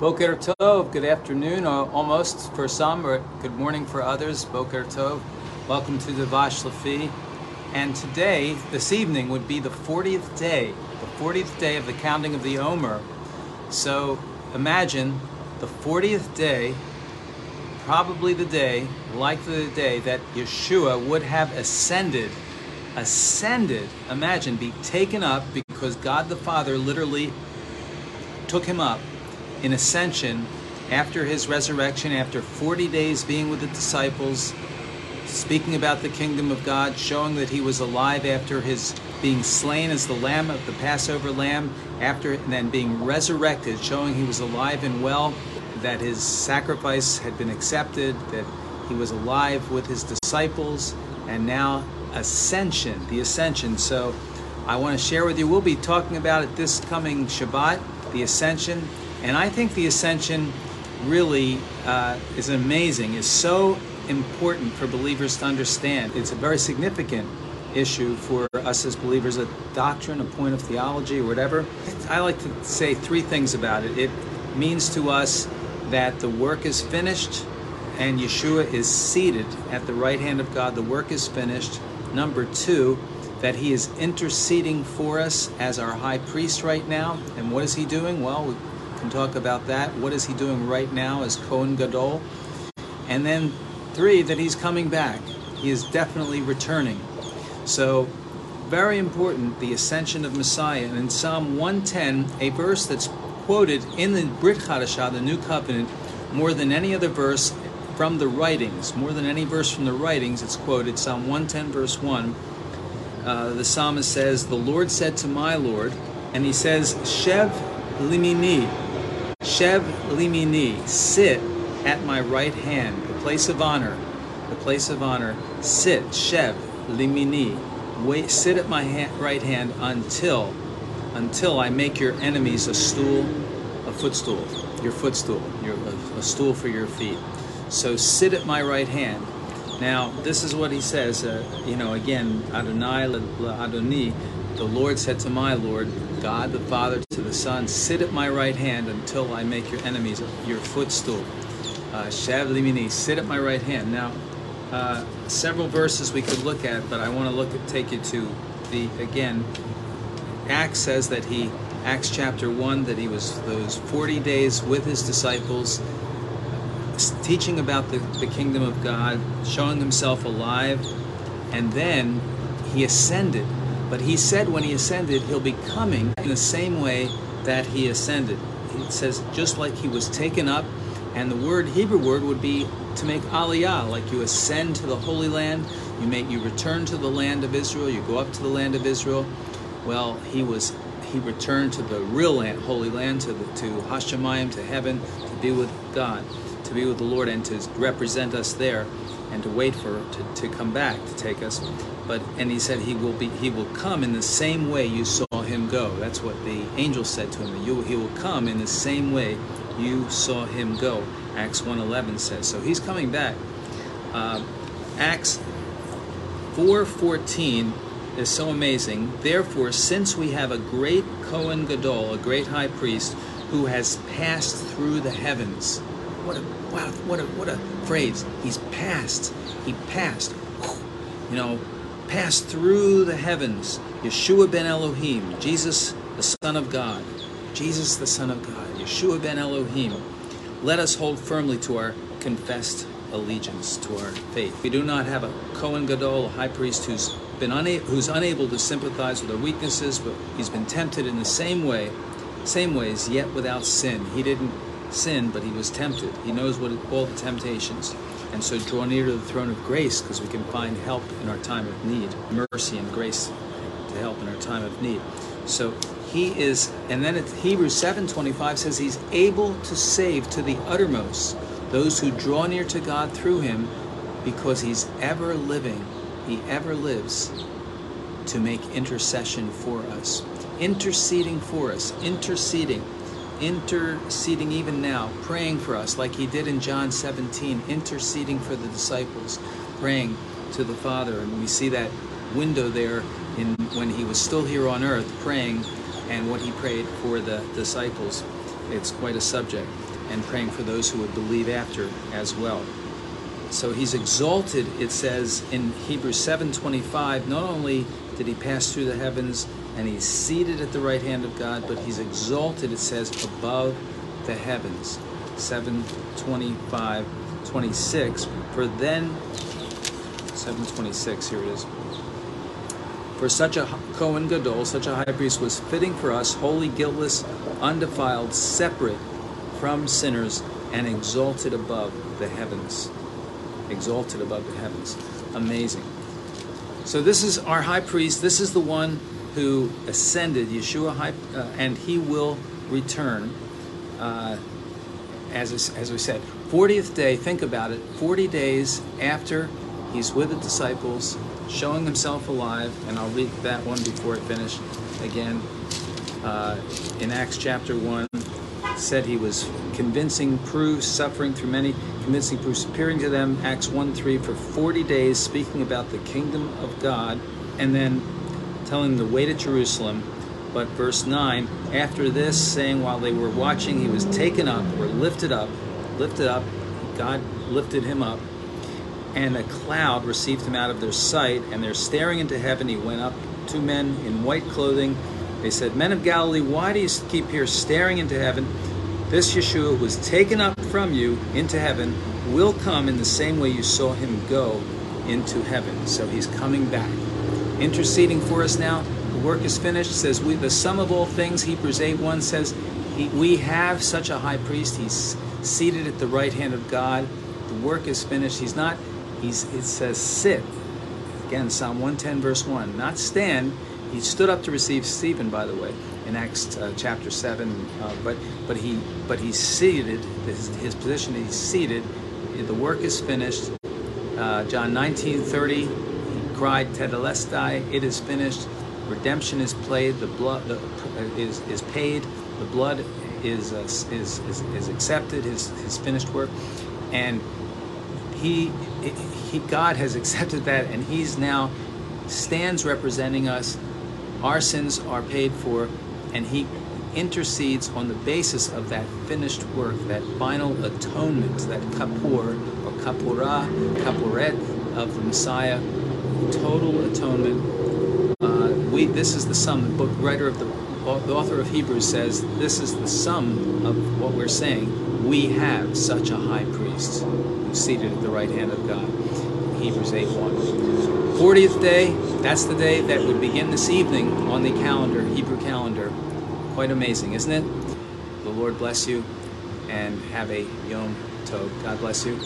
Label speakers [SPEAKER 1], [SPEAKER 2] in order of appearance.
[SPEAKER 1] Boker Tov, good afternoon, or almost for some, or good morning for others. Boker Tov, welcome to Devash Lapeh. And today, this evening, would be the 40th day, the 40th day of the counting of the Omer. So imagine the 40th day, probably the day, likely the day that Yeshua would have ascended, ascended, imagine, be taken up because God the Father literally took him up in ascension after his resurrection, after 40 days being with the disciples, speaking about the kingdom of God, showing that he was alive after his being slain as the lamb of the Passover lamb, after and then being resurrected, showing he was alive and well, that his sacrifice had been accepted, that he was alive with his disciples, and now ascension, the ascension. So I want to share with you, we'll be talking about it this coming Shabbat, the ascension. And I think the ascension really uh, is amazing, is so important for believers to understand. It's a very significant issue for us as believers, a doctrine, a point of theology, or whatever. I like to say three things about it. It means to us that the work is finished and Yeshua is seated at the right hand of God. The work is finished. Number two, that he is interceding for us as our high priest right now. And what is he doing? Well, can talk about that. What is he doing right now as Cohen Gadol? And then three, that he's coming back. He is definitely returning. So, very important, the ascension of Messiah. And in Psalm 110, a verse that's quoted in the Brit Chadashah, the New Covenant, more than any other verse from the writings, more than any verse from the writings, it's quoted, Psalm 110, verse 1. Uh, the psalmist says, The Lord said to my Lord, and he says, Shev limini, Shev limini, sit at my right hand, the place of honor, the place of honor. Sit, Shev limini, wait, sit at my ha- right hand until, until I make your enemies a stool, a footstool, your footstool, your, a, a stool for your feet. So sit at my right hand. Now, this is what he says. Uh, you know, again, Adonai Adoni, the Lord said to my Lord, God the Father to the Son, sit at my right hand until I make your enemies your footstool. Uh, limini, sit at my right hand. Now, uh, several verses we could look at, but I want to look at take you to the again. Acts says that he, Acts chapter one, that he was those forty days with his disciples, teaching about the, the kingdom of God, showing himself alive, and then he ascended but he said when he ascended, he'll be coming in the same way that he ascended. It says just like he was taken up, and the word Hebrew word would be to make aliyah, like you ascend to the Holy Land, you make you return to the land of Israel, you go up to the land of Israel. Well, he was he returned to the real land, Holy Land, to the, to Hashemayim, to heaven, to be with God, to be with the Lord, and to represent us there, and to wait for to, to come back to take us. But and he said he will be he will come in the same way you saw him go. That's what the angel said to him you, he will come in the same way you saw him go. Acts 1.11 says. So he's coming back. Uh, acts 4.14 is so amazing. Therefore since we have a great Cohen Gadol a great high priest who has passed through the heavens what a wow what a what a phrase he's passed he passed you know passed through the heavens. Yeshua ben Elohim, Jesus the Son of God. Jesus the Son of God. Yeshua ben Elohim. Let us hold firmly to our confessed allegiance, to our faith. We do not have a Kohen Gadol, a high priest who's been una- who's unable to sympathize with our weaknesses, but he's been tempted in the same way, same ways, yet without sin. He didn't sin, but he was tempted. He knows what all the temptations. And so draw near to the throne of grace because we can find help in our time of need, mercy and grace to help in our time of need. So he is, and then Hebrews 7:25 says he's able to save to the uttermost those who draw near to God through him because he's ever living, he ever lives to make intercession for us, interceding for us, interceding interceding even now, praying for us, like he did in John 17, interceding for the disciples, praying to the Father. And we see that window there in when he was still here on earth praying and what he prayed for the disciples. It's quite a subject. and praying for those who would believe after as well. So he's exalted, it says in Hebrews 7:25, not only did he pass through the heavens and he's seated at the right hand of God, but he's exalted, it says, above the heavens. 725, 26. For then 726, here it is. For such a Cohen Gadol, such a high priest, was fitting for us, holy, guiltless, undefiled, separate from sinners, and exalted above the heavens. Exalted above the heavens. Amazing. So this is our high priest. This is the one who ascended, Yeshua, uh, and he will return. Uh, as, as we said, 40th day, think about it, 40 days after he's with the disciples, showing himself alive, and I'll read that one before I finish again. Uh, in Acts chapter 1, said he was convincing proofs, suffering through many convincing proofs, appearing to them, Acts 1 3, for 40 days, speaking about the kingdom of God, and then telling the way to Jerusalem. But verse 9, after this, saying while they were watching, he was taken up or lifted up, lifted up, God lifted him up, and a cloud received him out of their sight, and they're staring into heaven. He went up, two men in white clothing. They said, Men of Galilee, why do you keep here staring into heaven? This Yeshua was taken up from you into heaven, will come in the same way you saw him go into heaven. So he's coming back interceding for us now. The work is finished. Says we, the sum of all things, Hebrews 8 1 says, we have such a high priest. He's seated at the right hand of God. The work is finished. He's not, he's, it says, sit. Again, Psalm 110, verse 1. Not stand. He stood up to receive Stephen, by the way, in Acts uh, chapter 7. Uh, but, but, he, but he's seated, his, his position, he's seated. The work is finished. Uh, John 19, 30 cried, "Tetelestai." It is finished. Redemption is played. The blood the, is is paid. The blood is uh, is, is is accepted. His his finished work, and he he God has accepted that, and he's now stands representing us. Our sins are paid for and he intercedes on the basis of that finished work, that final atonement, that kapur or kapura, kapuret of the Messiah, total atonement. Uh, we this is the sum. The book writer of the, the author of Hebrews says this is the sum of what we're saying. We have such a high priest who's seated at the right hand of God. Hebrews 8 1. 40th day, that's the day that would begin this evening on the calendar, Hebrew calendar. Quite amazing, isn't it? The Lord bless you and have a Yom Tov. God bless you.